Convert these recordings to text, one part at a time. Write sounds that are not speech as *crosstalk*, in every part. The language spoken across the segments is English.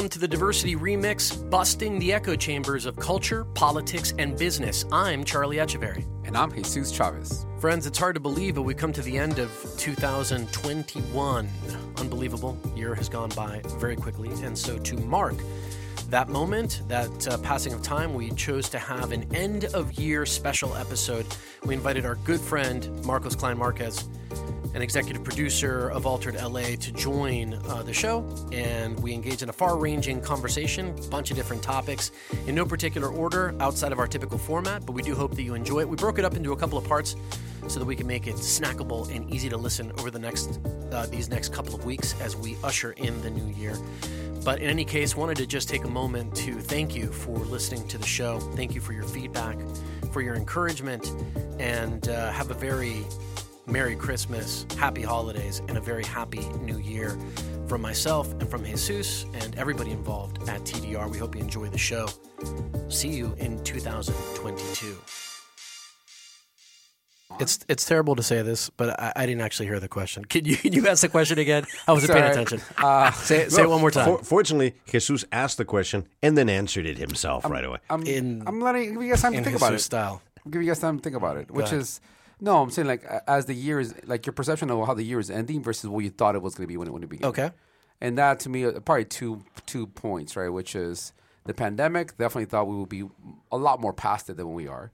Welcome to the Diversity Remix, busting the echo chambers of culture, politics, and business. I'm Charlie Echeverry. And I'm Jesus Chavez. Friends, it's hard to believe, but we come to the end of 2021. Unbelievable. Year has gone by very quickly. And so to mark that moment, that uh, passing of time, we chose to have an end of year special episode. We invited our good friend, Marcos Cline-Marquez, an executive producer of Altered LA, to join uh, the show. And we engage in a far ranging conversation, a bunch of different topics, in no particular order outside of our typical format, but we do hope that you enjoy it. We broke it up into a couple of parts so that we can make it snackable and easy to listen over the next uh, these next couple of weeks as we usher in the new year. But in any case, wanted to just take a moment to thank you for listening to the show. Thank you for your feedback, for your encouragement, and uh, have a very Merry Christmas, Happy Holidays, and a very happy New Year from myself and from Jesus and everybody involved at TDR. We hope you enjoy the show. See you in 2022. It's it's terrible to say this, but I, I didn't actually hear the question. Can you can you ask the question again? I wasn't paying Sorry. attention. Uh, *laughs* say say it one more time. For, fortunately, Jesus asked the question and then answered it himself right away. I'm, In- I'm letting give you guys time to think Jesus about it. style. I'll give you guys time to think about it. Which is no, I'm saying like as the year is like your perception of how the year is ending versus what you thought it was going to be when it when it began. Okay. And that to me probably two two points, right? Which is the pandemic. Definitely thought we would be a lot more past it than we are.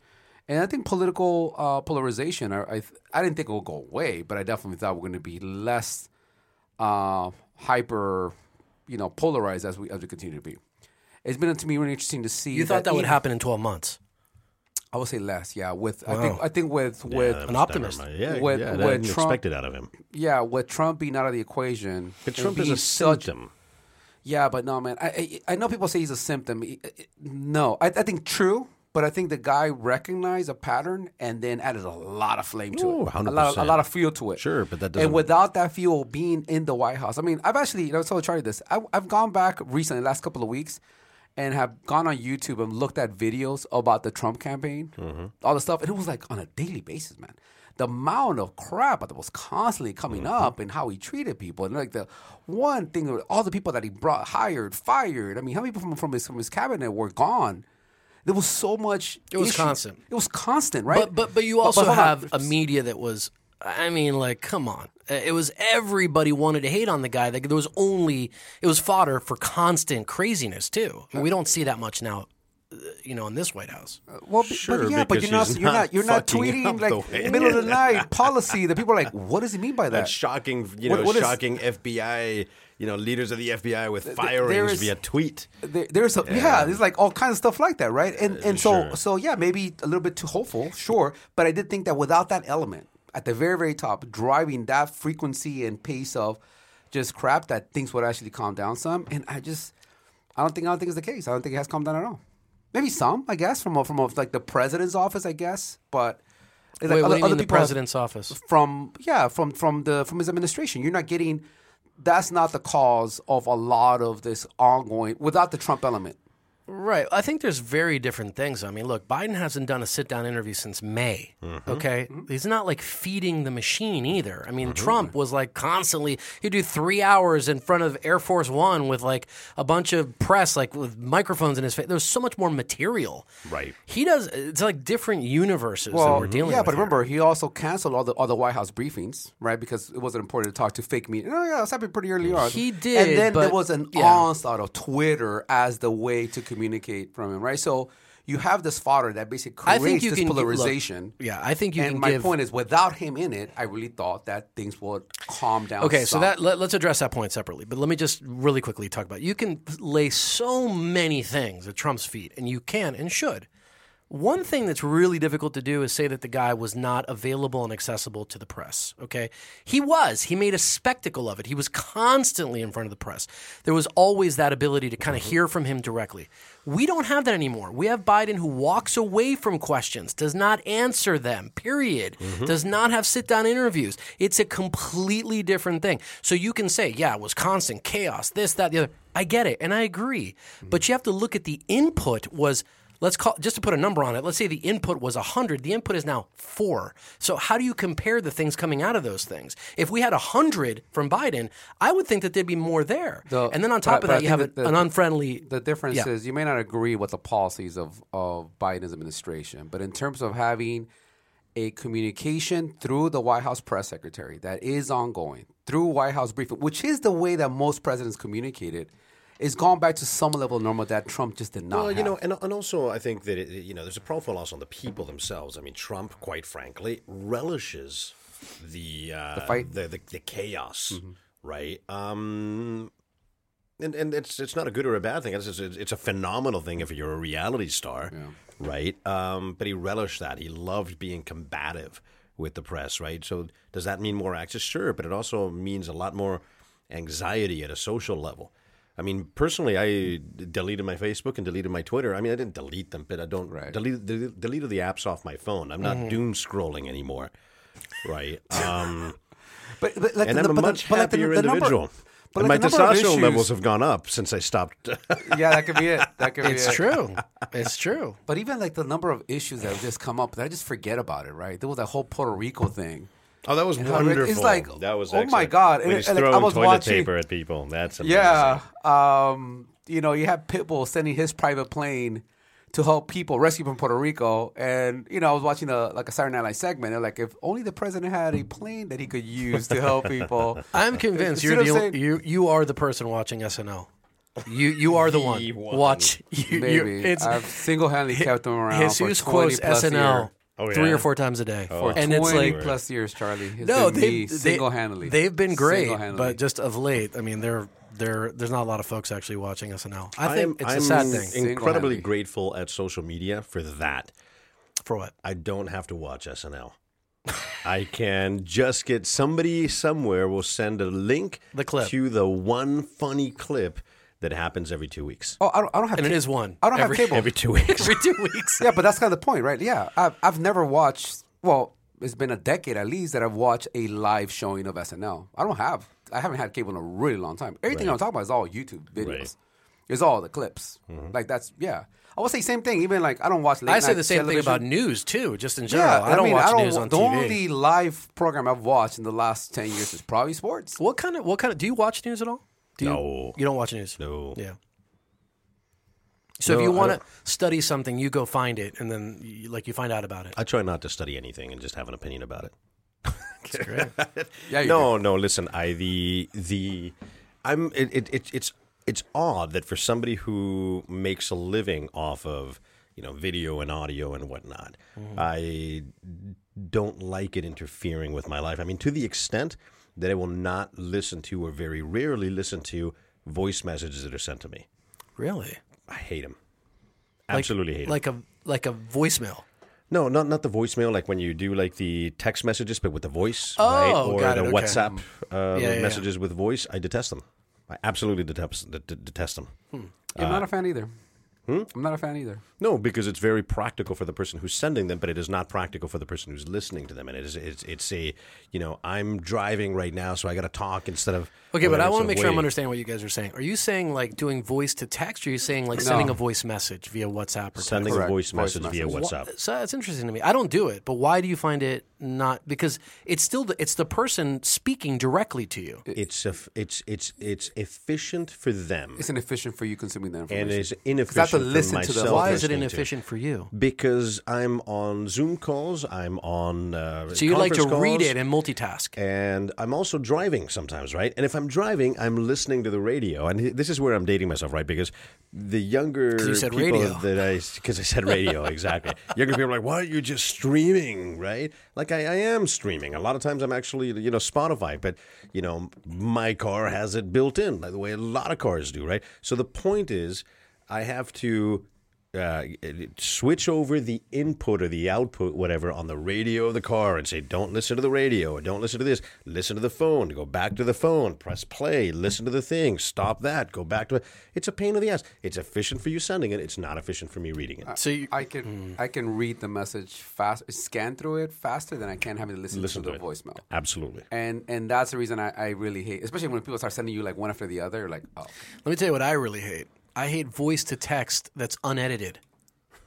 And I think political uh, polarization. I, I I didn't think it would go away, but I definitely thought we're going to be less uh, hyper, you know, polarized as we as we continue to be. It's been to me really interesting to see. You thought that would even- happen in 12 months. I would say less. Yeah, with I think I think with with Yeah, that an optimist. never. Yeah, With- yeah, with I didn't Trump- expect it out of him. yeah with Trump being out of the equation. But Trump is a such- symptom. Yeah, but no, man. I, I I know people say he's a symptom. He- uh, No, I, I think true, but I think the guy recognized a pattern and then added a lot of flame to Ooh, it, a lot, of, a lot of fuel to it. Sure, but that doesn't- And without that fuel being in the White House, I mean, I've actually, you know, so I tried this. I, I've gone back recently, last couple of weeks, and have gone on YouTube and looked at videos about the Trump campaign, Mm-hmm. all the stuff, and it was like on a daily basis, man. The amount of crap that was constantly coming Mm-hmm. up and how he treated people, and like the one thing, all the people that he brought, hired, fired. I mean, how many people from, from his from his cabinet were gone? There was so much. It was issue. constant. It was constant, right? But but but you also hold on. have a media that was. I mean, like, come on! Uh, It was everybody wanted to hate on the guy. Like, there was only it was fodder for constant craziness too. I mean, we don't see that much now, uh, you know, in this White House. Well, b- Sure, but yeah, but you're not, she's you're not not, you're not tweeting the like way- middle of the *laughs* night policy that people are like, what does he mean by that? That shocking, you What- know, what is- shocking FBI, you know, leaders of the FBI with there firings is- via tweet. There, there's a, yeah. there's like all kinds of stuff like that, right? And and so sure. so yeah, maybe a little bit too hopeful, sure. But I did think that without that element at the very very top, driving that frequency and pace of just crap, that things would actually calm down some. And I just I don't think I don't think it's the case. I don't think it has calmed down at all. Maybe some, I guess, from a, from a, like the president's office, I guess, but. it's Wait, like what do you mean the people have- president's office? from yeah from from the from his administration. You're not getting. That's not the cause of a lot of this ongoing without the Trump element. Right. I think there's very different things. I mean, look, Biden hasn't done a sit down interview since May. Mm-hmm. Okay. He's not like feeding the machine either. I Mm-hmm. mean, Trump was like constantly, he'd do three hours in front of Air Force One with like a bunch of press, like with microphones in his face. There's so much more material. Right. He does, it's like different universes that we're dealing yeah, with. but here. remember, he also canceled all the all the White House briefings, right? Because it wasn't important to talk to fake media. Oh yeah, it's happened pretty early on. He did, and then there was an yeah. onslaught of Twitter as the way to communicate from him, right? So you have this fodder that basically I creates think you this can look, polarization. yeah, I think you and can my give. point is, without him in it, I really thought that things would calm down. Okay, so that let, us address that point separately. But let me just really quickly talk about. You can lay so many things at Trump's feet, and you can and should. One thing that's really difficult to do is say that the guy was not available and accessible to the press. Okay, he was. He made a spectacle of it. He was constantly in front of the press. There was always that ability to kind of mm-hmm. hear from him directly. We don't have that anymore. We have Biden who walks away from questions, does not answer them, period, mm-hmm. does not have sit down interviews. It's a completely different thing. So you can say, yeah, it was constant chaos, this, that, the other. I get it, and I agree. But mm-hmm. you have to look at the input was. Let's call just to put a number on it. Let's say the input was 100. The input is now 4. So how do you compare the things coming out of those things? If we had 100 from Biden, I would think that there'd be more there. The- and then on top but of that you have the- an unfriendly The difference Yeah. is you may not agree with the policies of, of Biden's administration, but in terms of having a communication through the White House press secretary that is ongoing, through White House briefing, which is the way that most presidents communicated, is gone back to some level of normal that Trump just did not Well, you have. know, and, and also I think that it, you know there's a profile also on the people themselves. I mean, Trump, quite frankly, relishes the uh, the fight? the, the, the chaos, right? Um, and and it's it's not a good or a bad thing. It's it's, it's a phenomenal thing if you're a reality star, right? Um, but he relished that. He loved being combative with the press, right? So does that mean more access? Sure, but it also means a lot more anxiety at a social level. I mean, personally, I deleted my Facebook and deleted my Twitter. I mean, I didn't delete them, but I don't Right. delete delete deleted the apps off my phone. I'm not doom scrolling anymore, right? Um, *laughs* but, but like and the, I'm a but the- much but like the- happier the number- individual. but and like my the testosterone issues- levels have gone up since I stopped. *laughs* yeah, that could be it. That could be it. It's it. true. It's true. But even like the number of issues that have just come up, I just forget about it, right? There was that whole Puerto Rico thing. Oh, that was know, wonderful. it's like, that was oh my excellent. God. When And he's it- like, I throwing was toilet watching- paper at people. That's amazing. Yeah. Um, you know, you have Pitbull sending his private plane to help people rescue from Puerto Rico. And, you know, I was watching a like a Saturday Night Live segment. They're like, if only the president had a plane that he could use to help people. *laughs* I'm convinced See you're the only, you you are the person watching SNL. You you are the one. The one. Watch *laughs* you, Baby, you- it's I've single-handedly kept him around Jesus for 20 quotes plus SNL years. Oh, three yeah? or four times a day, Oh. and it's 20 like plus years, Charlie. It's no, been they, me they single-handedly. They've been great, but just of late, I mean, they're they're there's not a lot of folks actually watching SNL. I I'm, think it's I'm a sad thing. incredibly grateful at social media for that. For what? I don't have to watch SNL. I can just get somebody somewhere will send a link The clip. to the one funny clip that happens every two weeks. oh, I don't, I don't have And it ca- is one. I don't every, have cable. *laughs* Every two weeks. every two weeks. *laughs* yeah, but that's kind of the point, right? Yeah, I've, I've never watched. Well, it's been a decade at least that I've watched a live showing of SNL. I don't have. I haven't had cable in a really long time. Everything I'm talking about is all YouTube videos. Right. Mm-hmm. It's all the clips. Like that's yeah. I would say same thing. Even like I don't watch. Late I say the same thing about news too, just in general. Yeah, I don't mean, watch I don't, news on the TV. The only live program I've watched in the last ten years is probably sports. What kind of what kind of do you watch news at all? Do you, No. You don't watch news? No. Yeah. So if you want to study something, you go find it, and then you, like you find out about it. I try not to study anything and just have an opinion about it. *laughs* That's great. *laughs* Yeah, no, no. Listen, I the the I'm it, it, it it's it's odd that for somebody who makes a living off of you know video and audio and whatnot, mm-hmm. I don't like it interfering with my life. I mean, to the extent that I will not listen to or very rarely listen to voice messages that are sent to me. really? I hate them. Like- Absolutely them. Like a like a voicemail. No, not not the voicemail. Like when you do like the text messages, but with the voice, Oh, right? Or got the it, okay. WhatsApp uh, Yeah, yeah, messages with voice. I detest them. I absolutely detest, detest them. I'm not a fan either. Hmm? I'm not a fan either. No, because it's very practical for the person who's sending them, but it is not practical for the person who's listening to them. And it is it's, it's a you know I'm driving right now, so I got to talk instead of Okay, but I want to make sure I'm understanding what you guys are saying. Are you saying like doing voice to text, or are you saying like sending a voice message via WhatsApp or sending text? a Correct. voice Voice message via. WhatsApp. So that's interesting to me. I don't do it, but why do you find it not? Because it's still the, it's the person speaking directly to you. It's a, it's it's it's efficient for them, It's inefficient for you consuming that information. and it's I have to listen to the- myself. Why is it to. inefficient for you? Because I'm on Zoom calls, I'm on. Uh, So you like to conference read it and multitask. and I'm also driving sometimes, right? And if I'm driving, I'm listening to the radio, and this is where I'm dating myself, right? Because the younger you said people radio. that I, because I said radio, *laughs* exactly. younger people are like, "Why are you just streaming?" Right? Like I, I am streaming. A lot of times I'm actually, you know, Spotify, but you know, my car has it built in, like the way a lot of cars do, right? So the point is, I have to uh, switch over the input or the output, whatever, on the radio of the car and say, don't listen to the radio or don't listen to this. Listen to the phone. Go back to the phone. Press play. Listen to the thing. Stop that. Go back to it. It's a pain in the ass. It's efficient for you sending it. It's not efficient for me reading it. So you, I can I can read the message fast, scan through it faster than I can having to listen, Listen to to the it. voicemail. Absolutely. And and that's the reason I, I really hate, especially when people start sending you like one after the other. Like, oh, let me tell you what I really hate. I hate voice to text that's unedited.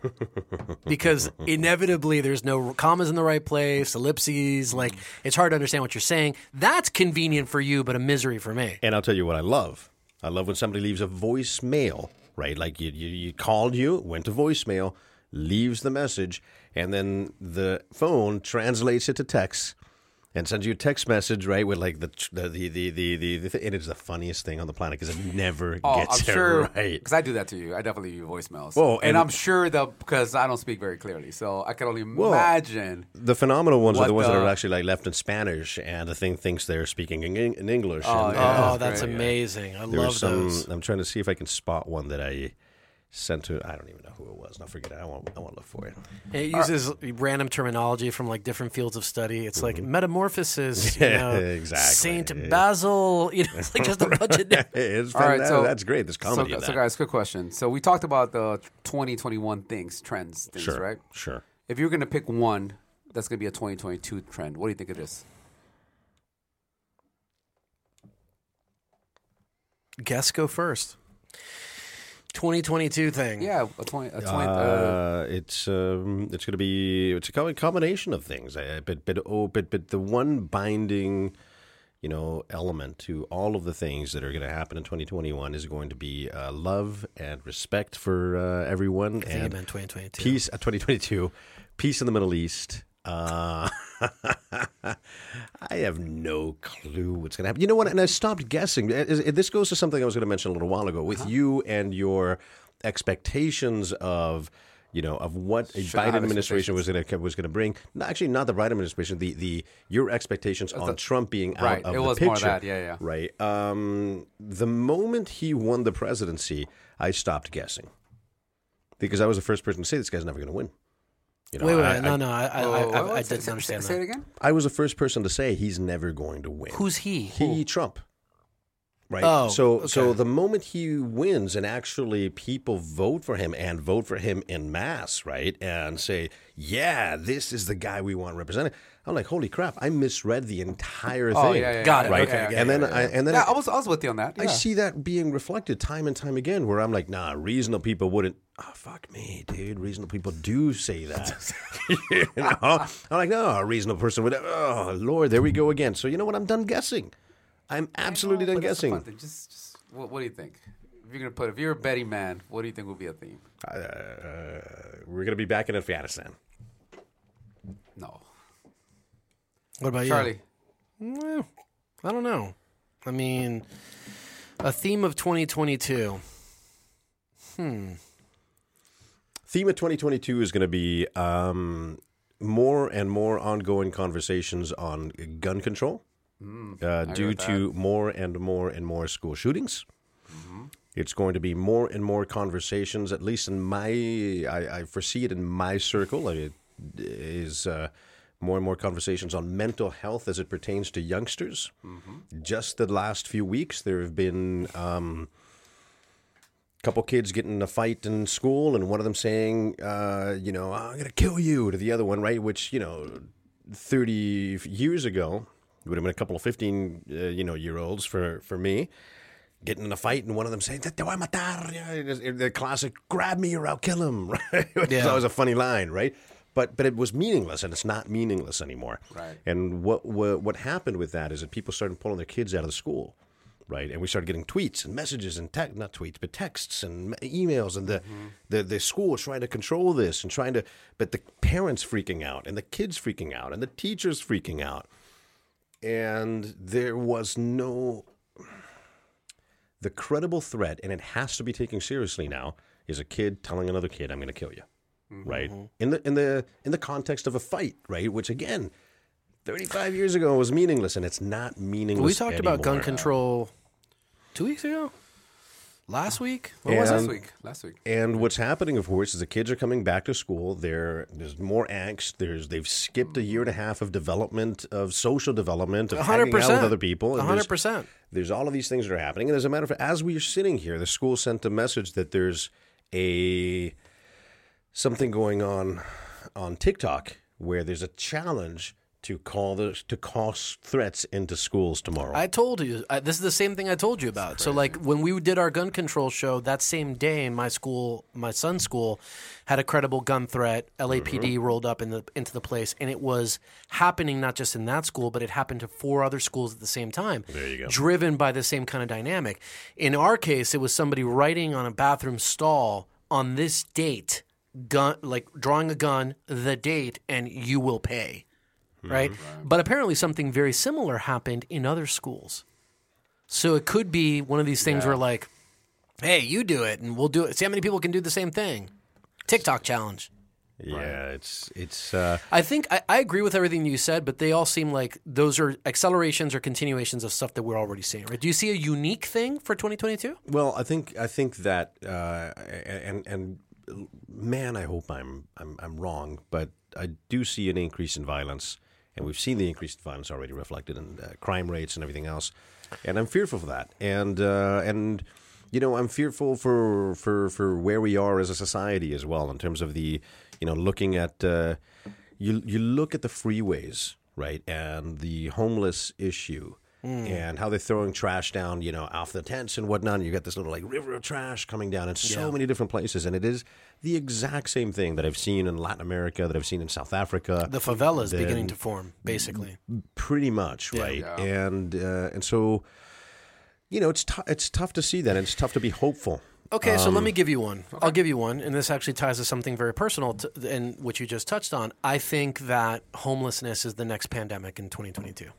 *laughs* because inevitably there's no commas in the right place, ellipses, like it's hard to understand what you're saying. That's convenient for you, but a misery for me. And I'll tell you what I love. I love when somebody leaves a voicemail, right? Like you, you, you called you, went to voicemail, leaves the message, and then the phone translates it to text and sends you a text message, right? With like the the the the the, the, the th- it is the funniest thing on the planet because it never oh gets I'm it sure *laughs* right. because I do that to you. I definitely leave you voicemails. Whoa, and, and- I'm sure that because I don't speak very clearly, so I can only Whoa. imagine. The phenomenal ones are the ones that are actually like left in Spanish, and the thing thinks they're speaking in, in English. Oh, and, yeah. Oh, that's great. amazing. I There's love some. those. I'm trying to see if I can spot one that I sent to. I don't even know who it was. Now forget it. I won't. I won't look for it. It uses random terminology from like different fields of study. It's like mm-hmm. metamorphosis, *laughs* you know, Exactly. Saint Basil. You know, it's like just a *laughs* bunch of. it's All right, fantastic. so that's great. There's comedy So, so guys, good question. So we talked about the 2021 things, trends, things, sure, right? sure. If you're going to pick one that's going to be a 2022 trend, what do you think it is? Guess go first. 2022 thing. Yeah, a 20. A 20 uh, Uh, it's um, it's going to be it's a combination of things. Uh, but but oh, but but the one binding, you know, element to all of the things that are going to happen in 2021 is going to be uh, love and respect for uh, everyone I think it and meant 2022. peace. Uh, 2022, peace in the Middle East. Uh, *laughs* I have no clue what's going to happen. You know what? And I stopped guessing. Uh, This goes to something I was going to mention a little while ago with you and your expectations of. You know of what a Should Biden administration was going to was going to bring. No, actually, not the Biden administration. The the your expectations on Trump being out right, of it the was picture. more that, yeah, yeah. Right. Um, the moment he won the presidency, I stopped guessing because I was the first person to say this guy's never going to win. You know, wait, wait, I, no, no, I, I, oh, I, I, I didn't say- understand Say that. it again. I was the first person to say he's never going to win. Who's he? he? Trump. Right. Oh, so so the moment he wins and actually people vote for him and vote for him in mass, right, and say, yeah, this is the guy we want represented. I'm like, holy crap! I misread the entire oh, thing. Oh, yeah, yeah, Got yeah, it. Right. Okay, okay, and then yeah, I yeah. and then yeah, I, I was I was with you on that. I see that being reflected time and time again, where I'm like, nah, reasonable people wouldn't. Oh, fuck me, dude. Reasonable people do say that. *laughs* *laughs* you know? I'm like, no, a reasonable person would. Oh, Lord, there we go again. So you know what? I'm done guessing. I'm absolutely No, done but that's the guessing. fun thing. Just, just what, what do you think? If you're gonna put, if you're a Betty man, what do you think will be a theme? Uh, we're gonna be back in Afghanistan. No, What about you? Charlie. Well, I don't know. I mean, a theme of 2022. Hmm. Theme of 2022 is going to be um, more and more ongoing conversations on gun control uh, due to more and more and more school shootings. It's going to be more and more conversations, at least in my, I, I foresee it in my circle, it is uh, more and more conversations on mental health as it pertains to youngsters. Just the last few weeks, there have been. Um, couple kids getting in a fight in school, and one of them saying, uh, "You know, I'm gonna kill you," to the other one, right? Which you know, thirty years ago would have been a couple of fifteen, uh, you know, year olds for for me. Getting in a fight and one of them saying, "Te voy a matar," Yeah, the classic "grab me or I'll kill him," *laughs* right? Yeah. always a funny line, right? But but it was meaningless, and it's not meaningless anymore. Right. And what what what happened with that is that people started pulling their kids out of the school, right? And we started getting tweets and messages and tech not tweets but texts and emails, and the the the school is trying to control this and trying to, but the parents freaking out and the kids freaking out and the teachers freaking out, and there was no the credible threat, and it has to be taken seriously now, is a kid telling another kid, "I'm going to kill you," right? Mm-hmm. In the in the in the context of a fight, right? Which again, 35 years ago was meaningless, and it's not meaningless. We talked about gun control two weeks ago, last week. What Yeah. was Last week. Last week. And what's happening, of course, is the kids are coming back to school. There, there's more angst. There's they've skipped a year and a half of development, of social development, of A hanging hundred out with other people. One hundred percent. there's all of these things that are happening. And as a matter of fact, as we are sitting here, the school sent a message that there's a something going on on TikTok where there's a challenge to call the to call threats into schools tomorrow. I told you I, this is the same thing I told you about. So like when we did our gun control show that same day, my school, my son's school, had a credible gun threat. LAPD Mm-hmm. rolled up in the into the place, and it was happening not just in that school, but it happened to four other schools at the same time. There you go. Driven by the same kind of dynamic. In our case, it was somebody writing on a bathroom stall on this date, gun like drawing a gun, the date, and you will pay right? But apparently something very similar happened in other schools. So it could be one of these things where like, hey, you do it and we'll do it. See how many people can do the same thing. TikTok challenge. yeah, it's it's uh, I think I, I agree with everything you said, but they all seem like those are accelerations or continuations of stuff that we're already seeing. Right? Do you see a unique thing for 2022? Well, I think I think that, uh, and and man, I hope I'm I'm I'm wrong, but I do see an increase in violence, and we've seen the increased violence already reflected in uh, crime rates and everything else, and I'm fearful for that, and uh, and you know I'm fearful for for for where we are as a society as well in terms of the you know looking at uh, you you look at the freeways right and the homeless issue and how they're throwing trash down you know off the tents and whatnot. And you got this little like river of trash coming down in so many different places. And it is the exact same thing that I've seen in Latin America that I've seen in South Africa. The favelas Then- beginning to form, basically. pretty much right? And uh, and so you know it's tou- it's tough to see that and it's tough to be hopeful. Okay, so Um, let me give you one. I'll give you one, and this actually ties to something very personal, to, and which you just touched on. I think that homelessness is the next pandemic in 2022.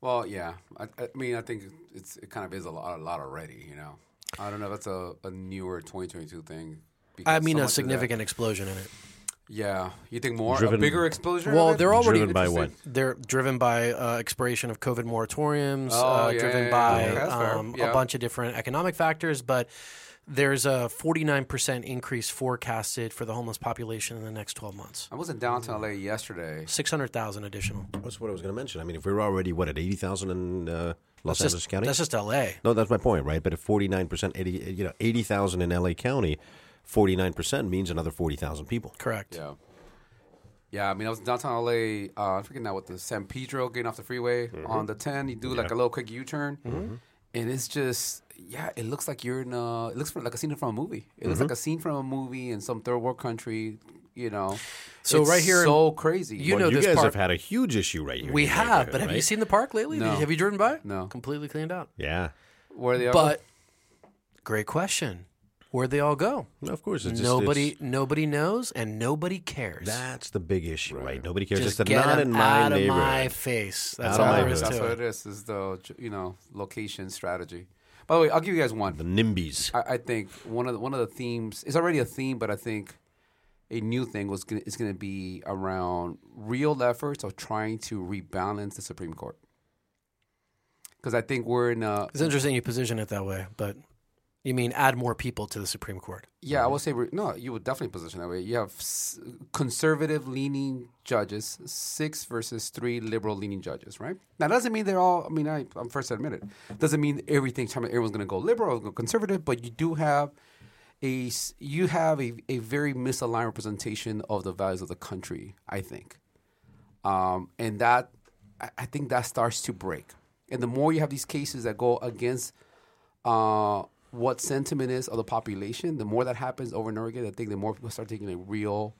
Well, yeah. I, I mean, I think it's it kind of is a lot, a lot already. You know, I don't know. That's a, a newer 2022 thing. I mean, so a much of that- significant explosion in it. Yeah, you think more Driven- a bigger explosion? Well, of it? they're already Driven by what? They're driven by uh, expiration of COVID moratoriums, Oh, uh, yeah, driven yeah, by yeah. Okay, um, Yeah. a bunch of different economic factors, but there's a 49% increase forecasted for the homeless population in the next 12 months. I was in downtown LA yesterday. 600,000 additional. that's what I was going to mention I mean if we're already what at 80,000 in uh, Los That's Angeles just, County that's just LA. No, that's my point, right? But if forty nine percent, eighty, you know, eighty thousand in L.A. County, forty nine percent means another forty thousand people. Correct. Yeah. Yeah, I mean, I was in downtown LA. Uh, I forget now what the San Pedro getting off the freeway Mm-hmm. on the 10. You do like a little quick U turn. And it's just, yeah, it looks like you're in a, it looks like a scene from a movie. It looks like Mm-hmm. a scene from a movie in some third world country, you know. So It's right here so crazy. you well, know you this guys park- have had a huge issue right here. We have, neighborhood, but have you seen the park lately? No. Have you driven by? No. Completely cleaned out. Yeah, Where they are. But great question. Where'd they all go? no, of course. It's just, nobody, it's- nobody knows, and nobody cares. that's the big issue, right? Nobody cares. Just it's get not them in my out of my face. That's Out all my there is hood. That's to what it. it is, is the, you know, location strategy. By the way, I'll give you guys one. The NIMBYs. I, I think one of the, one of the themes is already a theme, but I think a new thing was gonna, is going to be around real efforts of trying to rebalance the Supreme Court. Because I think we're in a It's interesting you position it that way, but You mean add more people to the Supreme Court? Yeah, I would say no. You would definitely position that way. You have s- conservative leaning judges, six versus three liberal leaning judges, right? Now, that doesn't mean they're all. I mean, I, I'm first to admit it. Doesn't mean everything. Everyone's going to go liberal or conservative, but you do have a you have a, a very misaligned representation of the values of the country. I think, um, and that I think that starts to break. And the more you have these cases that go against uh, what sentiment is of the population, the more that happens over and over again, I think the more people start taking a real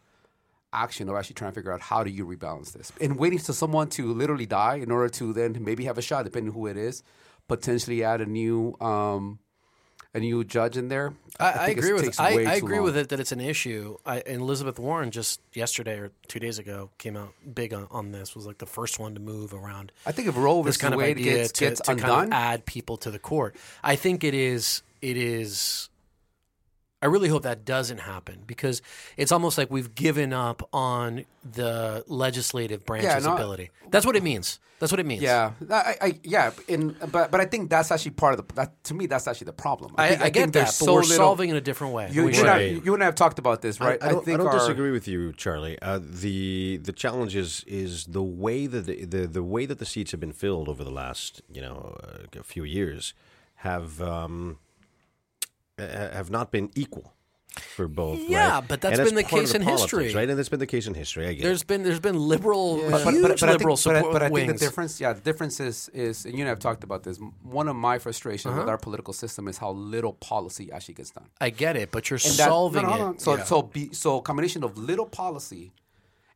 action of actually trying to figure out how do you rebalance this. And waiting for someone to literally die in order to then maybe have a shot, depending who it is, potentially add a new um, a new judge in there. I, I, it agree with I, I agree long. with it that it's an issue. I, and Elizabeth Warren just yesterday or two days ago came out big on, on this. Was like the first one to move around I think if Roe this versus kind of Wade idea gets, to, gets to undone, kind of add people to the court. I think it is. It is. I really hope that doesn't happen because it's almost like we've given up on the legislative branch's no, ability. That's what it means. That's what it means. Yeah, I, I yeah, in, but but I think that's actually part of the. That, to me, that's actually the problem. I, think, I, think get there's that, but so we're little- solving it in a different way. You, We you, should. and I, you and I have talked about this, right? I, I don't, I think don't our, disagree with you, Charlie. Uh, the the challenge is is the way that the, the the way that the seats have been filled over the last you know uh, a few years have um, have not been equal for both. Yeah, right? but that's And been the part of case in politics, history. right? And that's been the case in history. I get There's it. been there's been liberal, But, but, huge but, but I liberal think, but, I- support but I think the difference, yeah, the difference is, is and you and I have talked about this. One of my frustrations Uh-huh. with our political system is how little policy actually gets done. I get it, but you're And that- solving no, no, no, it. So, Yeah. so, be, so combination of little policy,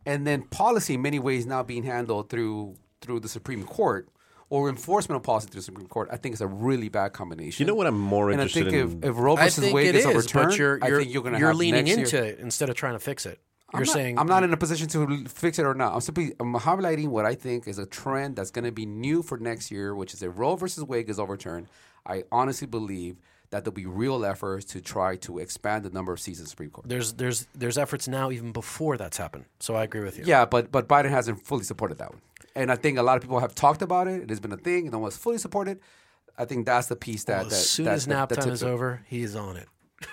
and then policy in many ways now being handled through through the Supreme Court or enforcement of policy through the Supreme Court. I think it's a really bad combination. You know what I'm more and I think in? if, if Roe I versus Wade gets is, overturned, you're, I you're, think you're going to you're have leaning next into year, it instead of trying to fix it. I'm You're not, saying I'm not in a position to fix it or not. I'm simply I'm highlighting what I think is a trend that's going to be new for next year, which is if Roe versus Wade is overturned. I honestly believe that there'll be real efforts to try to expand the number of seats in the Supreme Court. there's there's there's efforts now even before that's happened. So I agree with you. Yeah, but but Biden hasn't fully supported that one, and I think a lot of people have talked about it. It has been a thing. No one's fully supported. I think that's the piece that Well, that as soon that, as that, nap that time is it. over, he is on it. *laughs*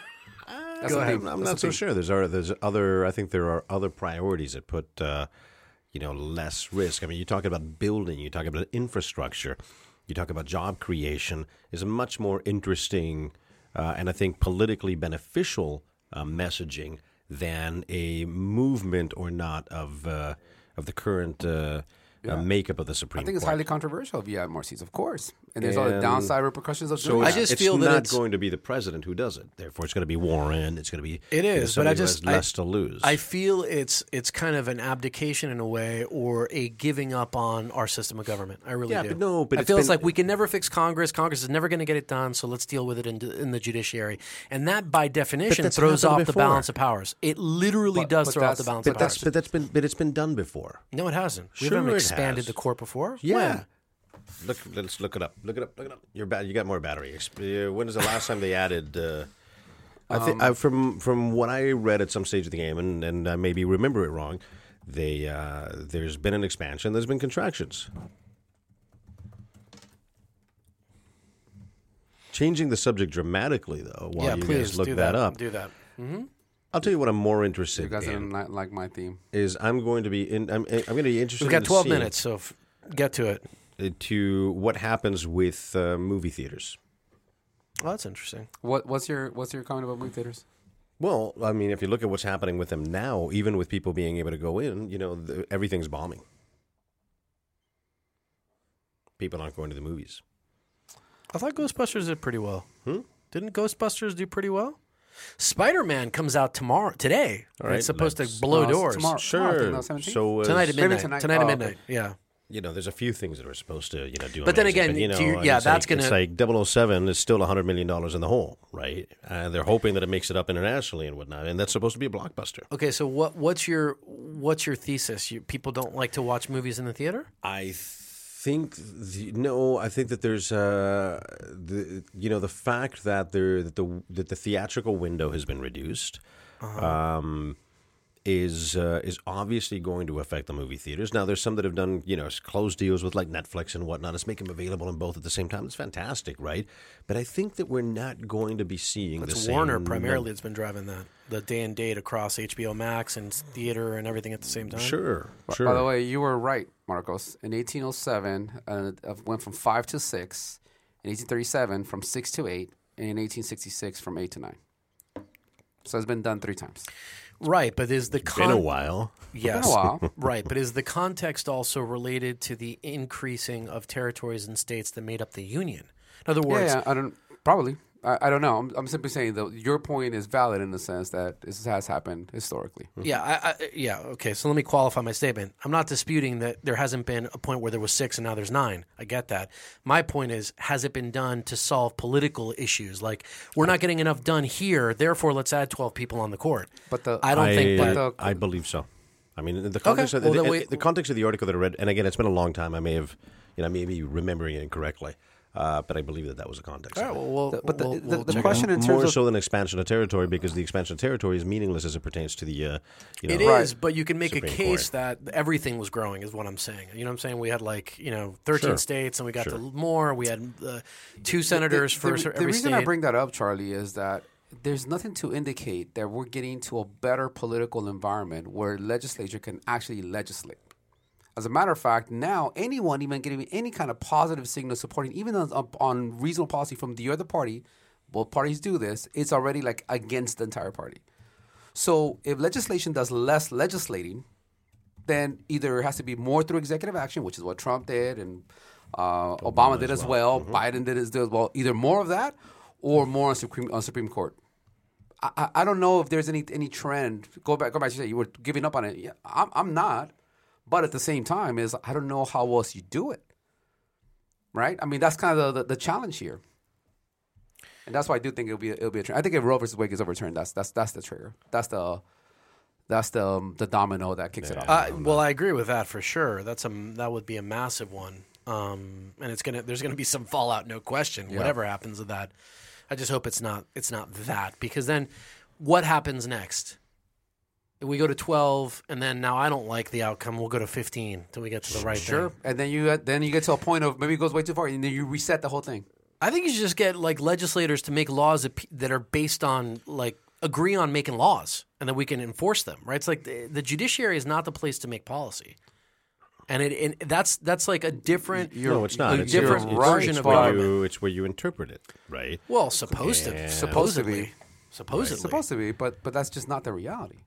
That's ahead. I'm. I'm That's not so thing. sure. There's other, there's other. I think there are other priorities that put, uh, you know, less risk. I mean, you talk about building, you talk about infrastructure, you talk about job creation. Is a much more interesting uh, and I think politically beneficial uh, messaging than a movement or not of uh, of the current uh, uh, makeup of the Supreme Court. I think it's Court. highly controversial if you add more seats, of course. And there's all the downside repercussions of So doing I that. just it's feel that not it's- going to be the president who does it. Therefore, it's going to be Warren. It's going to be It you know, but I somebody who just has less to lose. I feel it's it's kind of an abdication in a way, or a giving up on our system of government. I really Yeah, do. but no, but I it's feel it's been- like we can never fix Congress. Congress is never going to get it done, so let's deal with it in, in the judiciary, and that by definition throws happened off the balance of powers. It literally But- does but throw off the balance but of that's powers. but that's been but it's been done before. no, it hasn't. We Sure haven't it expanded has. the court before. Yeah. When? Look, let's look it up. Look it up. Look it up. You're bad. You got more battery. When is the last time they added? Uh, I think Um, from from what I read at some stage of the game, and and I maybe remember it wrong. They uh, there's been an expansion. There's been contractions. Changing the subject dramatically, though, while yeah, you please guys look do that, that. up, Do that. I'll tell you what I'm more interested You guys in didn't like my theme. is I'm going to be in. I'm, I'm going to be interested. We've got 12 see, minutes, so f- get to it. uh, to what happens with uh, movie theaters. Oh, that's interesting. What, what's your what's your comment about movie theaters? Well, I mean, if you look at what's happening with them now, even with people being able to go in, you know, the, everything's bombing. People aren't going to the movies. I thought Ghostbusters did pretty well. Hmm? Didn't Ghostbusters do pretty well? Spider Man comes out tomorrow today. All right, it's supposed to let's- blow doors tomorrow. Tomorrow, no, 17th? So uh, tonight at midnight. tonight. Tonight, at Oh, okay. midnight. Yeah. you know, there's a few things that are supposed to, you know, do. But then amazing, again, you know, to your- yeah, it's that's like, gonna- It's like 007 is still 100 million dollars in the hole, right? Uh, they're hoping that it makes it up internationally and whatnot, and that's supposed to be a blockbuster. Okay, so what what's your what's your thesis? You, people don't like to watch movies in the theater. I think the, no. I think that there's uh, the you know the fact that there that the that the theatrical window has been reduced, Uh-huh. um, is uh, is obviously going to affect the movie theaters. Now, there's some that have done you know closed deals with like Netflix and whatnot. It's making them available in both at the same time. It's fantastic, right? But I think that we're not going to be seeing the It's same Warner primarily that's been driving that. The day and date across HBO Max and theater and everything at the same time. Sure, sure. By the way, you were right, Marcos. In 1807, uh, it went from five to six. In 1837, from six to eight. And in 1866, from eight to nine. So it's been done three times. Right, but is the been a while. Yes. Been a while. right, but is the context also related to the increasing of territories and states that made up the union? In other Yeah, words, yeah, I don't probably. I, I don't know. I'm, I'm simply saying that your point is valid in the sense that this has happened historically. Hmm. yeah, I, I, yeah, okay. So let me qualify my statement. I'm not disputing that there hasn't been a point where there was six and now there's nine. I get that. My point is, has it been done to solve political issues? Like we're not getting enough done here, therefore let's add 12 people on the court. But the I don't I, think that. the- I believe so. I mean, in the context, of, well, the, then the- we- the context of the article that I read, and again, it's been a long time. I may have, you know, I may be remembering it incorrectly, uh, but I believe that that was the context. All of right, it. well, we'll, but the, we'll- the, we'll the question in terms More of so than expansion of territory, because the expansion of territory is meaningless as it pertains to the, uh, you know, It is, but you can make Supreme a case Court. that everything was growing, is what I'm saying. You know what I'm saying? We had like, you know, 13 Sure. states and we got Sure. to more. We had uh, two senators the, for every the reason state. I bring that up, Charlie, is that there's nothing to indicate that we're getting to a better political environment where legislature can actually legislate. As a matter of fact, now anyone even getting any kind of positive signal supporting, even on, on reasonable policy from the other party, both parties do this. It's already like against the entire party. So if legislation does less legislating, then either it has to be more through executive action, which is what Trump did and uh, Obama, did as well. Biden did as, did as well. Either more of that or more on Supreme on Supreme Court. I, I, I don't know if there's any any trend. Go back, go back. You said you were giving up on it. Yeah, I'm, I'm not. But at the same time, is I don't know how else you do it. Right? I mean, that's kind of the, the, the challenge here. And that's why I do think it'll be a, it'll be a trend. I think if Roe versus Wade gets overturned, that's that's that's the trigger. That's the that's the um, the domino that kicks it off. Uh, well, I agree with that for sure. That's a that would be a massive one, um, and it's gonna there's gonna be some fallout, no question. Whatever happens with that, I just hope it's not it's not that because then what happens next? If we go to twelve, and then now I don't like the outcome. We'll go to fifteen till we get to the right Sure, thing. and then you get- then you get to a point of maybe it goes way too far, and then you reset the whole thing. I think you should just get like legislators to make laws that, are based on like agree on making laws, and then we can enforce them. Right? It's like the, the judiciary is not the place to make policy, and it and that's that's like a different. no, it's not. a It's, different it's, version it's of where government. you, it's where you interpret it, right? Well, supposed to, Yeah. Supposed to be. supposedly, supposedly. It's supposed to be, but but that's just not the reality.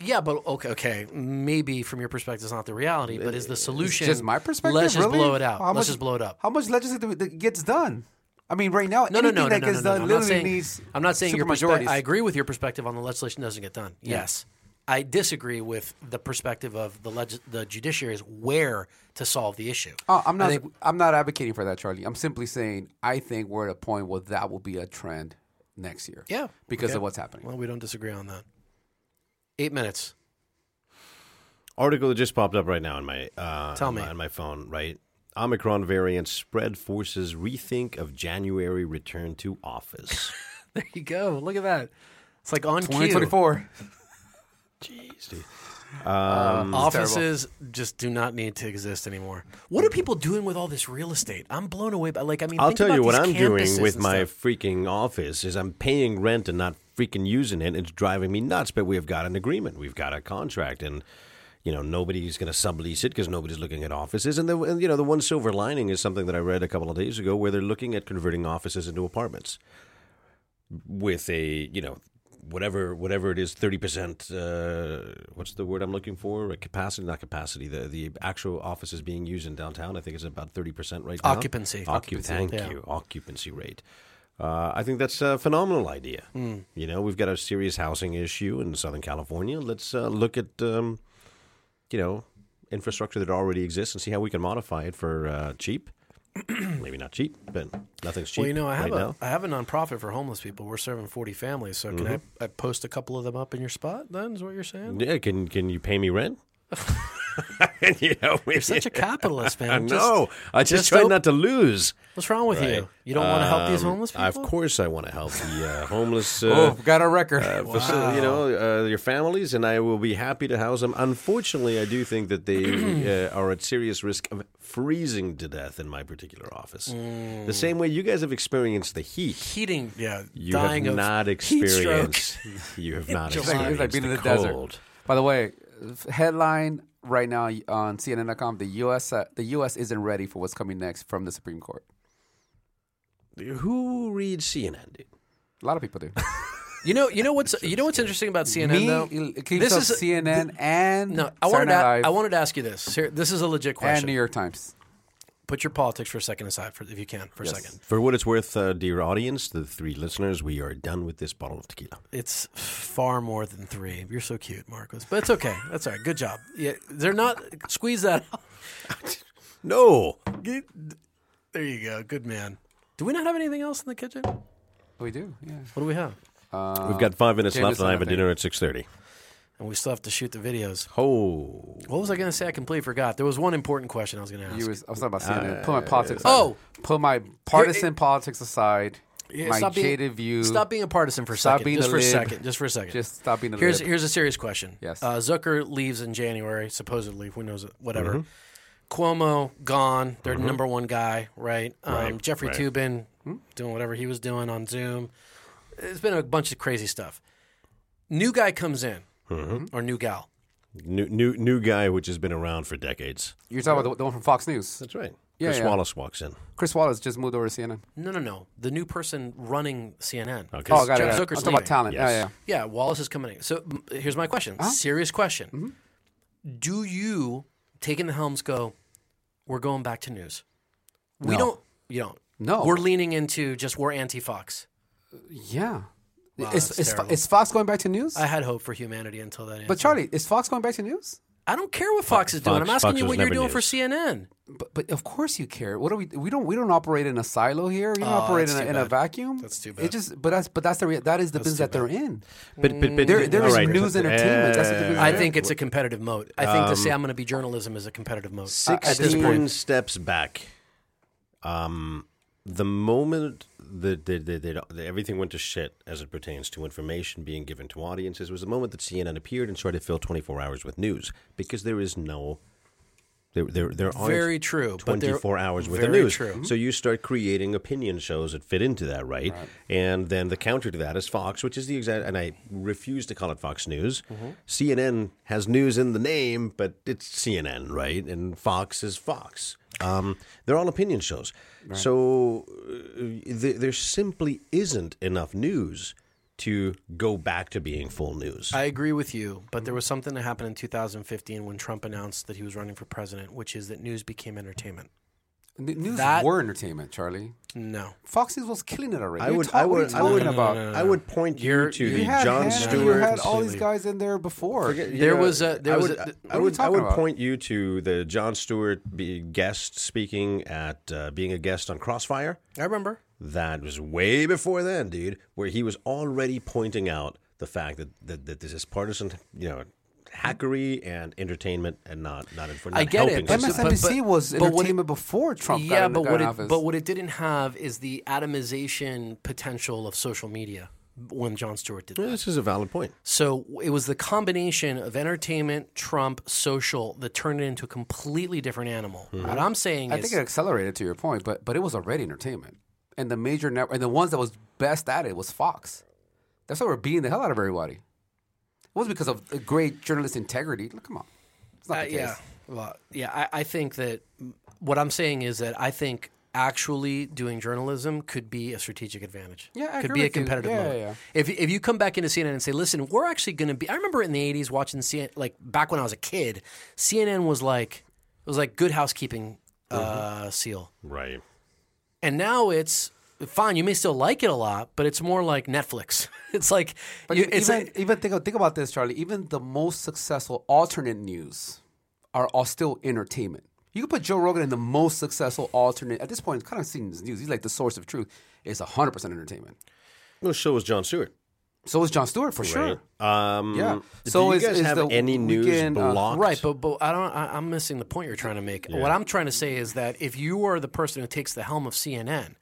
Yeah, but okay, okay. Maybe from your perspective, it's not the reality, but is the solution just my perspective. Let's just really? blow it out. How let's much- just blow it up. How much legislative that gets done? I mean, right now, No, no, anything no, no, that no, gets no, no. done I'm literally saying. needs. I'm not saying your perspective. I agree with your perspective on the legislation doesn't get done. Yes, I disagree with the perspective of the leg- the judiciary is where to solve the issue. Uh, I'm not. think- I'm not advocating for that, Charlie. I'm simply saying I think we're at a point where that will be a trend next year. Yeah, because okay. of what's happening. Well, we don't disagree on that. Eight minutes. Article that just popped up right now on my uh, Tell me. on my phone. Right, Omicron variant spread forces rethink of January return to office. *laughs* There you go. Look at that. It's like on cue. 2024. *laughs* Jeez, dude. Um, Offices just do not need to exist anymore. What are people doing with all this real estate? I'm blown away by like I mean I'll think tell you about what I'm doing with and my stuff. freaking office is I'm paying rent and not freaking using it. It's driving me nuts. But we've got an agreement. We've got a contract, and you know nobody's going to sublease it because nobody's looking at offices. And the and, you know the one silver lining is something that I read a couple of days ago where they're looking at converting offices into apartments with a you know whatever whatever it is 30% uh, what's the word i'm looking for A capacity not capacity the the actual offices being used in downtown i think it's about 30% right now Occupancy. Occup- Occupancy, thank yeah. you occupancy rate uh, I think that's a phenomenal idea. Hmm. You know, we've got a serious housing issue in Southern California. Let's uh, look at, um, you know, infrastructure that already exists and see how we can modify it for uh, cheap. *clears throat* Maybe not cheap, but nothing's cheap Well, you know, I have right a now. I have a nonprofit for homeless people. We're serving 40 families. So can Mm-hmm. I, I post a couple of them up in your spot? Then is what you're saying? Yeah, can can you pay me rent? *laughs* *laughs* And, you know, we- You're such a capitalist, man. *laughs* I Just- know. I just, just try don't- to lose. What's wrong with you? You don't want to help these homeless people? Of course, I want to help the uh, *laughs* homeless. oh, Uh, we got a record. uh, faci- you know, uh, your families, and I will be happy to house them. Unfortunately, I do think that they *clears throat* uh, are at serious risk of freezing to death in my particular office. The same way you guys have experienced the heat. Heating, yeah, You dying have of not heat experienced. You have not experienced It's like being in the the desert. By the way, headline right now on CNN.com: the U.S. Uh, the U.S. isn't ready for what's coming next from the Supreme Court. Who reads CNN, dude? A lot of people do. You know, you know what's you know what's interesting about CNN Me, though. This is CNN and No, I wanted to, I wanted to ask you this. Here, this is a legit question. and. New York Times. Put your politics for a second aside, for, if you can, for a second. For what it's worth, uh, dear audience, the three listeners, we are done with this bottle of tequila. It's far more than three. You're so cute, Marcos. But it's okay. That's all right. Good job. Yeah, they're not. Squeeze that. out. *laughs* No. There you go. Good man. Do we not have anything else in the kitchen? We do, yeah. What do we have? We've got five minutes left, and I have a dinner at six thirty. And we still have to shoot the videos. Oh, What was I going to say? I completely forgot. There was one important question I was going to ask. You was, I was talking about CNN. Put my politics. Oh! aside. put my partisan politics aside. Yeah, my stop being- view. Stop being a partisan for a Stop second. being just a for a second. Just for a second. Just stop being a here's lib. here's a serious question. Yes. Uh, Zucker leaves in January, supposedly. Who knows? Whatever. Mm-hmm. Cuomo gone. Their number one guy, right? Um, Right, Jeffrey right. Toobin Hmm? doing whatever he was doing on Zoom. It's been a bunch of crazy stuff. New guy comes in, Mm-hmm. or new gal. new new new guy, which has been around for decades. You're talking about the, the one from Fox News. That's right. Yeah, Chris yeah. Wallace walks in. Chris Wallace just moved over to CNN. No, no, no. The new person running CNN. Okay. Oh, got it. Jeff got it. I'm talking about talent. Yes. Yeah, yeah. Yeah, Wallace is coming in. So m- here's my question. Serious question. Mm-hmm. Do you taking the helms go? We're going back to news. We No. don't. You don't. No. We're leaning into just we're anti-Fox. Yeah. Wow, is, is, is Fox going back to news? I had hope for humanity until that. but. Charlie, is Fox going back to news? I don't care what Fox is doing. Fox- I'm asking Fox you what you're never doing for. CNN. But, but of course you care. What do we? We don't. We don't operate in a silo here. We don't Oh, operate in a, in a vacuum. That's too bad. It bad. just. But that's. But that's the. Rea- that is the business that they're in. But but, but There- there all is right. news entertainment. That's what the business I Yeah. think it's a competitive moat. I think to say I'm going to be journalism is a competitive moat. at this Sixteen point. steps back. Um, the moment that, that, that, that, that everything went to shit as it pertains to information being given to audiences was the moment that CNN appeared and started to fill 24 hours with news because there is no. There, there, there aren't Very true, but 24 hours with the very news. true. So you start creating opinion shows that fit into that, right? And then the counter to that is Fox, which is the exact, and I refuse to call it Fox News. Mm-hmm. CNN has news in the name, but it's CNN, right? And Fox is Fox. Um, they're all opinion shows. So uh, th- there simply isn't enough news to go back to being full news. I agree with you, but there was something that happened in 2015 when Trump announced that he was running for president, which is that news became entertainment. The news That- were entertainment, Charlie. No. Fox News was killing it already. I You're would, I would, I would, talking about? no, no, I would point You're- you to you the had Jon Hannah, Stewart. You had all these guys in there before. There was a- there I was would, a- I what are you would, I would about? point you to the Jon Stewart be guest speaking at uh, being a guest on Crossfire. I remember. That was way before then, dude. Where he was already pointing out the fact that that, that this is partisan, you know, hackery and entertainment, and not not, in, I get it, helping but- society. MSNBC was but what it- before Trump yeah, in, but what in it, but what it didn't have is the atomization potential of social media when Jon Stewart did Yeah, that. this is a valid point. So it was the combination of entertainment, Trump, social that turned it into a completely different animal. Mm-hmm. What I'm saying I is, think it accelerated to your point, but but it was already entertainment, and the major network and the ones that was best at it was Fox. That's why we're beating the hell out of everybody. It was because of the great journalist integrity. Look, come on, it's not Uh, the case. yeah, well, yeah. I, I think that what I'm saying is that I think actually doing journalism could be a strategic advantage. Yeah, I could agree be a with you. competitive Yeah, yeah, yeah. If if you come back into CNN and say, listen, we're actually going to be. I remember in the '80s watching CNN. Like back when I was a kid, CNN was like it was like Good Housekeeping uh, seal, Right. and now it's. Fine, you may still like it a lot, but it's more like Netflix. *laughs* It's like But you, even it's even, even think think about this, Charlie. Even the most successful alternate news are all still entertainment. You can put Joe Rogan in the most successful alternate. At this point, it's kind of seen as news. He's like the source of truth. It's hundred percent entertainment. Well, so was Jon Stewart. So is Jon Stewart for sure. Um, Yeah. Do So you is- guys is have the any news weekend, uh, blocked? Right, but but I don't. I, I'm missing the point you're trying to make. What I'm trying to say is that if you are the person who takes the helm of CNN,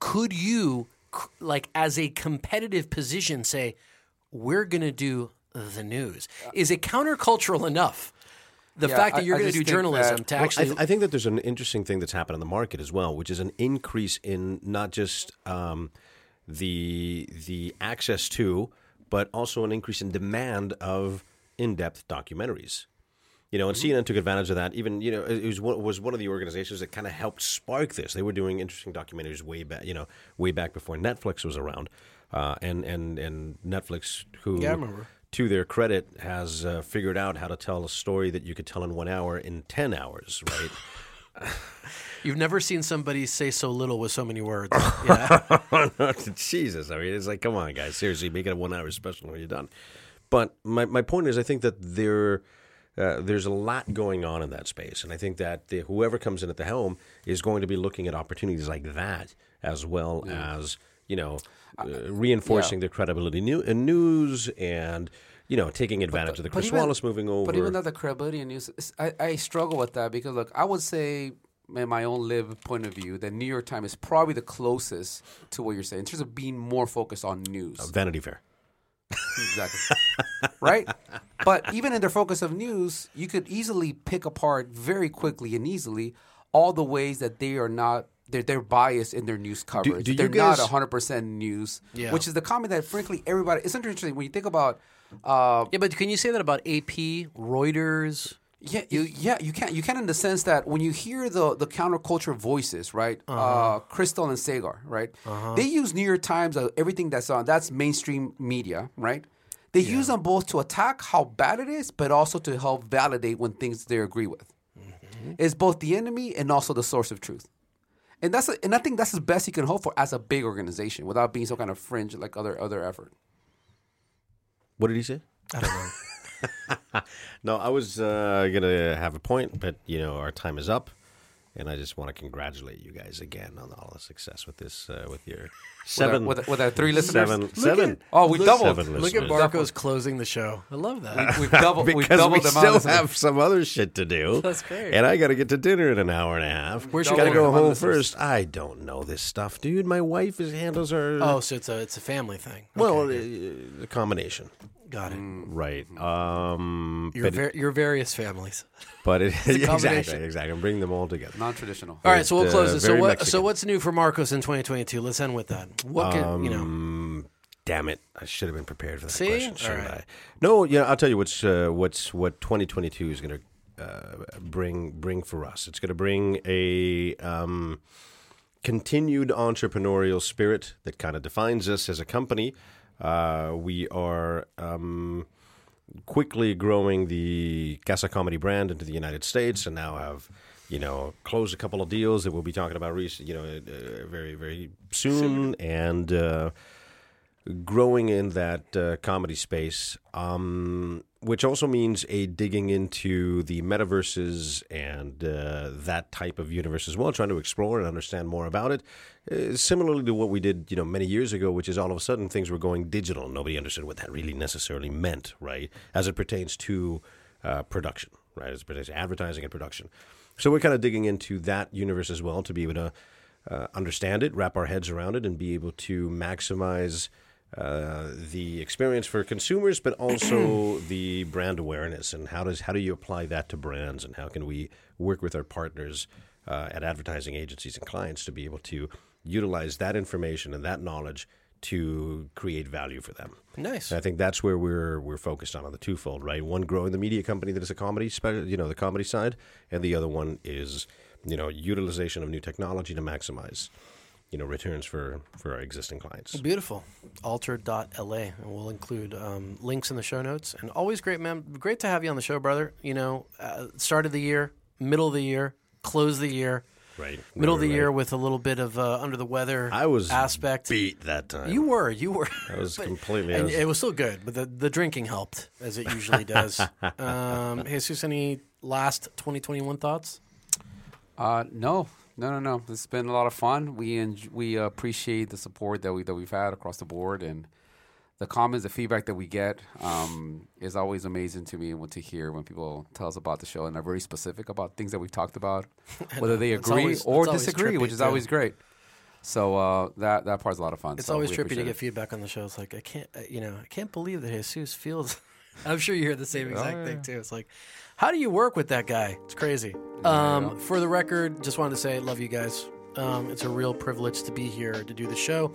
could you, like, as a competitive position, say, "We're going to do the news"? Is it countercultural enough? The Yeah, fact that you're going to do journalism that- to Well, I, actually. th- I think that there's an interesting thing that's happened in the market as well, which is an increase in not just um, the the access to, but also an increase in demand of in-depth documentaries. You know, and CNN took advantage of that. Even you know, it was one, was one of the organizations that kind of helped spark this. They were doing interesting documentaries way back, you know, way back before Netflix was around, uh, and and and Netflix, who Yeah, I remember. to their credit, has uh, figured out how to tell a story that you could tell in one hour in ten hours, right? *laughs* *laughs* You've never seen somebody say so little with so many words. *laughs* Yeah. Jesus, I mean, it's like, come on, guys, seriously, make it a one-hour special when you're done. But my my point is, I think that there. Uh, there's a lot going on in that space, and I think that the, whoever comes in at the helm is going to be looking at opportunities like that, as well as you know, uh, reinforcing their credibility new, in news, and you know, taking advantage of the Chris even- Wallace moving over. But even though the credibility in news, I, I struggle with that because look, I would say, in my own live point of view, that New York Times is probably the closest to what you're saying in terms of being more focused on news. Vanity Fair. Exactly. Right? But even in their focus of news, you could easily pick apart very quickly and easily all the ways that they are not they're, they're biased in their news coverage. do you they're guys- not 100% news, Yeah. which is the comment that frankly everybody it's interesting when you think about uh, yeah, but can you say that about AP, Reuters? yeah, you, yeah, you can. You can in the sense that when you hear the the counterculture voices, right? uh Krystal and Saagar, right? They use New York Times, uh, everything that's on that's mainstream media, right? They use them both to attack how bad it is, but also to help validate when things they agree with. It's both the enemy and also the source of truth. And that's and I think that's the best you can hope for as a big organization without being some kind of fringe like other other effort. What did he say? I don't know. *laughs* No, I was uh, gonna have a point, but you know our time is up, and I just want to congratulate you guys again on all the success with this, uh, with your seven, with, our, with our three listeners. seven, seven. Oh, we doubled. Seven Look at listeners. Marcos closing the show. I love that. We've doubled. we've because doubled we the amount still have some other shit to do. *laughs* That's great. And I got to get to dinner in an hour and a half. Where's your got to go home first? I don't know this stuff, dude. My wife is handles her. oh, so it's a it's a family thing. well, Okay, uh, the combination, got it. right? Um, Your but, ver- your various families. *laughs* but it, exactly, combination. exactly. I'm bringing them all together. Non-traditional. All right, so we'll uh, close it. So very what? Mexican. So what's new for Marcos in 2022? Let's end with that. What can you know? Um, damn it! I should have been prepared for that See? question. All Shouldn't right. I? No, yeah. I'll tell you what's uh, what's what 2022 is going to uh, bring bring for us. It's going to bring a um, continued entrepreneurial spirit that kind of defines us as a company. Uh, we are. Um, quickly growing the Casa Comedy brand into the United States, and now have you know closed a couple of deals that we'll be talking about rec- you know uh, very very soon, and uh, growing in that uh, comedy space, um, which also means a digging into the metaverses and uh, that type of universe as well, trying to explore and understand more about it. Uh, similarly to what we did, you know, many years ago, which is all of a sudden things were going digital. Nobody understood what that really necessarily meant, right? As it pertains to uh, production, right? As it pertains to advertising and production. So we're kind of digging into that universe as well to be able to uh, understand it, wrap our heads around it, and be able to maximize uh, the experience for consumers, but also *clears throat* the brand awareness and how does how do you apply that to brands and how can we work with our partners uh, at advertising agencies and clients to be able to utilize that information and that knowledge to create value for them. Nice. And I think that's where we're we're focused on on the twofold, right? One growing the media company that is a comedy, spe- you know, the comedy side, and the other one is you know utilization of new technology to maximize you know returns for for our existing clients. Beautiful. Alter.la. And we'll include um, links in the show notes. And always great, man. Great to have you on the show, brother. You know, uh, start of the year, middle of the year, close the year, Right, middle of the right, year with a little bit of uh, under the weather I was aspect. beat that time. You were, you were. I was *laughs* completely. And was- it was still good, but the, the drinking helped, as it usually does. *laughs* um, Jesus, any last 2021 thoughts? Uh, no, no, no, no. It's been a lot of fun. We enj- we uh, appreciate the support that we that we've had across the board, and the comments, the feedback that we get um, is always amazing to me and to hear when people tell us about the show and are very specific about things that we've talked about, *laughs* whether they agree always- or disagree, which is too. always great. So uh, that that part's a lot of fun. It's so always trippy to get it. feedback on the show. It's like I can't, uh, you know, I can't believe that Jesus feels. I'm sure you hear the same exact thing too. It's like, how do you work with that guy? It's crazy. Um, for the record, just wanted to say, love you guys. Um, it's a real privilege to be here to do the show,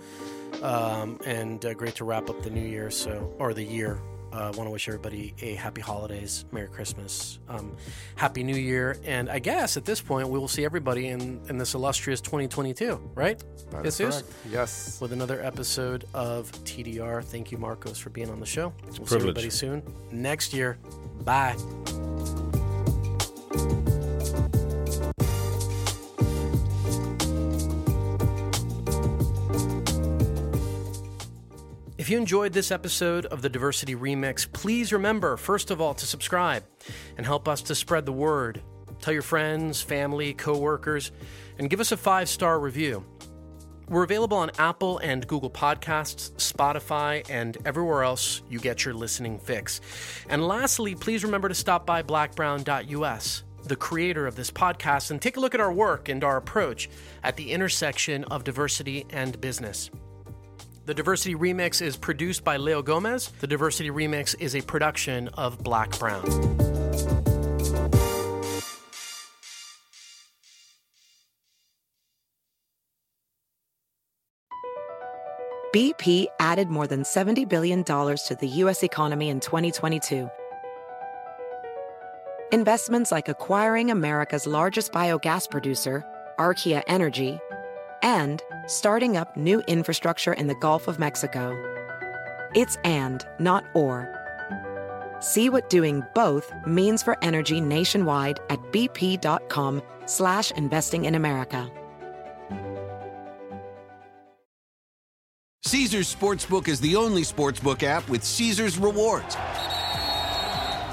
um, and uh, great to wrap up the new year. So, or the year. Uh, want to wish everybody a happy holidays, Merry Christmas, um, Happy New Year, and I guess at this point we will see everybody in, in this illustrious 2022, right? That is correct. Yes. with another episode of TDR. Thank you, Marcos, for being on the show. We'll see everybody soon. Next year. Bye. If you enjoyed this episode of the Diversity Remix, please remember, first of all, to subscribe and help us to spread the word. Tell your friends, family, coworkers, and give us a five star review. We're available on Apple and Google Podcasts, Spotify, and everywhere else you get your listening fix. And lastly, please remember to stop by blackbrown.us, the creator of this podcast, and take a look at our work and our approach at the intersection of diversity and business. The Diversity Remix is produced by Leo Gomez. The Diversity Remix is a production of Black Brown. BP added more than $70 billion to the U.S. economy in 2022. Investments like acquiring America's largest biogas producer, Archaea Energy, and starting up new infrastructure in the Gulf of Mexico. It's and, not or. See what doing both means for energy nationwide at bp.com slash investing in America. Caesar's Sportsbook is the only sportsbook app with Caesar's rewards.